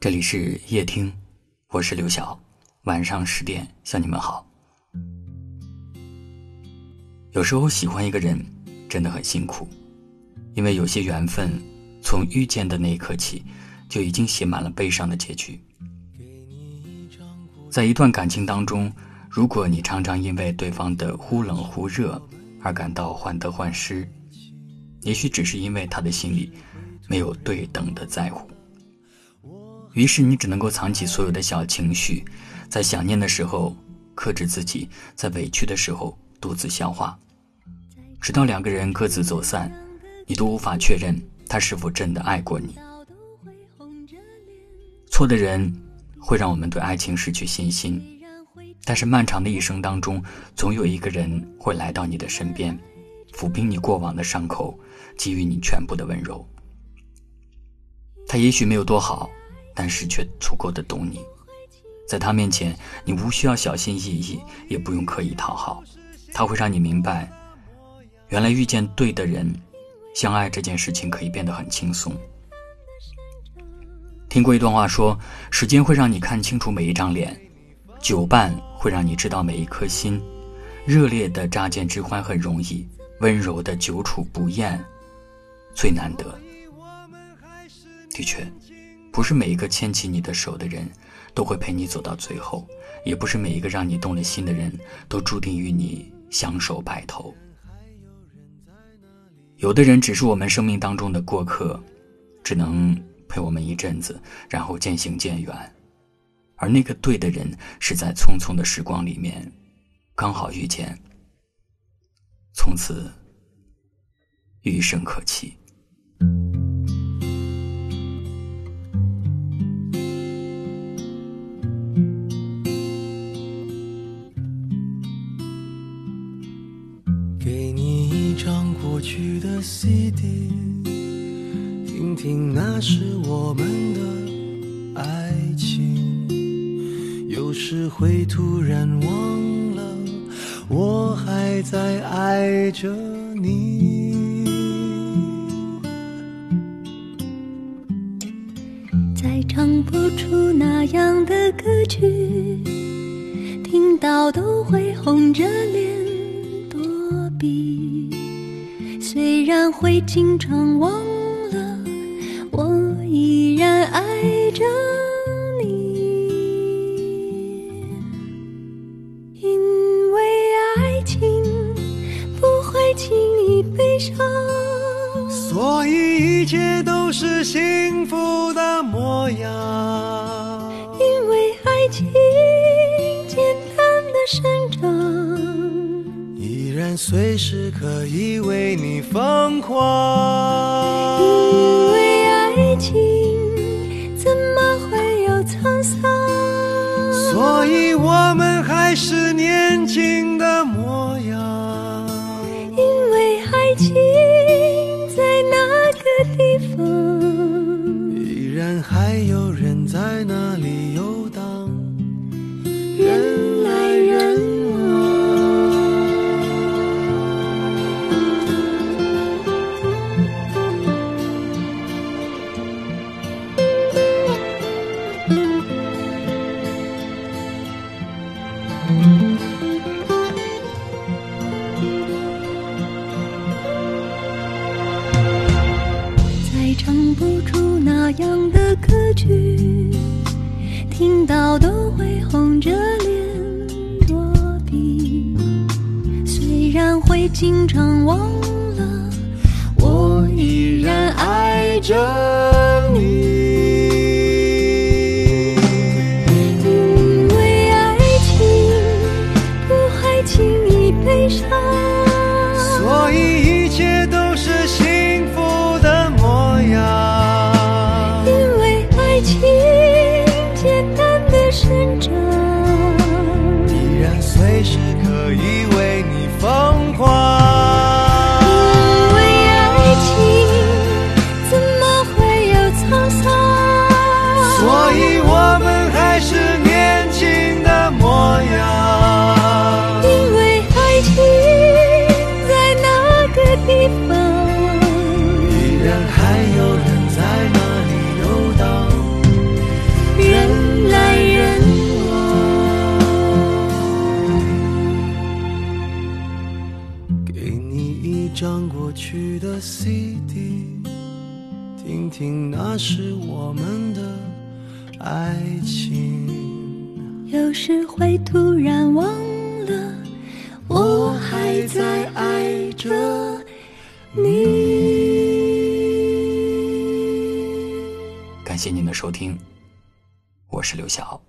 这里是夜听，我是刘晓。晚上十点向你们好。有时候喜欢一个人真的很辛苦，因为有些缘分从遇见的那一刻起，就已经写满了悲伤的结局。在一段感情当中，如果你常常因为对方的忽冷忽热而感到患得患失，也许只是因为他的心里没有对等的在乎。于是你只能够藏起所有的小情绪，在想念的时候克制自己，在委屈的时候独自消化，直到两个人各自走散，你都无法确认他是否真的爱过你。错的人会让我们对爱情失去信心，但是漫长的一生当中，总有一个人会来到你的身边，抚平你过往的伤口，给予你全部的温柔。他也许没有多好。但是却足够的懂你，在他面前，你无需要小心翼翼，也不用刻意讨好，他会让你明白，原来遇见对的人，相爱这件事情可以变得很轻松。听过一段话说，时间会让你看清楚每一张脸，久伴会让你知道每一颗心，热烈的乍见之欢很容易，温柔的久处不厌最难得。的确。不是每一个牵起你的手的人，都会陪你走到最后；也不是每一个让你动了心的人，都注定与你相守白头。有的人只是我们生命当中的过客，只能陪我们一阵子，然后渐行渐远；而那个对的人，是在匆匆的时光里面，刚好遇见，从此余生可期。给你一张过去的 CD，听听那是我们的爱情。有时会突然忘了，我还在爱着你。再唱不出那样的歌曲，听到都会红着脸。虽然会经常忘了，我依然爱着你。因为爱情不会轻易悲伤，所以一切都是幸福的模样。因为爱情简单的生长。随时可以为你疯狂，因为爱情怎么会有沧桑？所以我们还是年轻的模样。因为爱情在那个地方，依然还有人在那里游荡。人。唱不出那样的歌曲，听到都会红着脸躲避。虽然会经常忘了，我依然爱着。张过去的 CD，听听那时我们的爱情。有时会突然忘了，我还在爱着你。感谢您的收听，我是刘晓。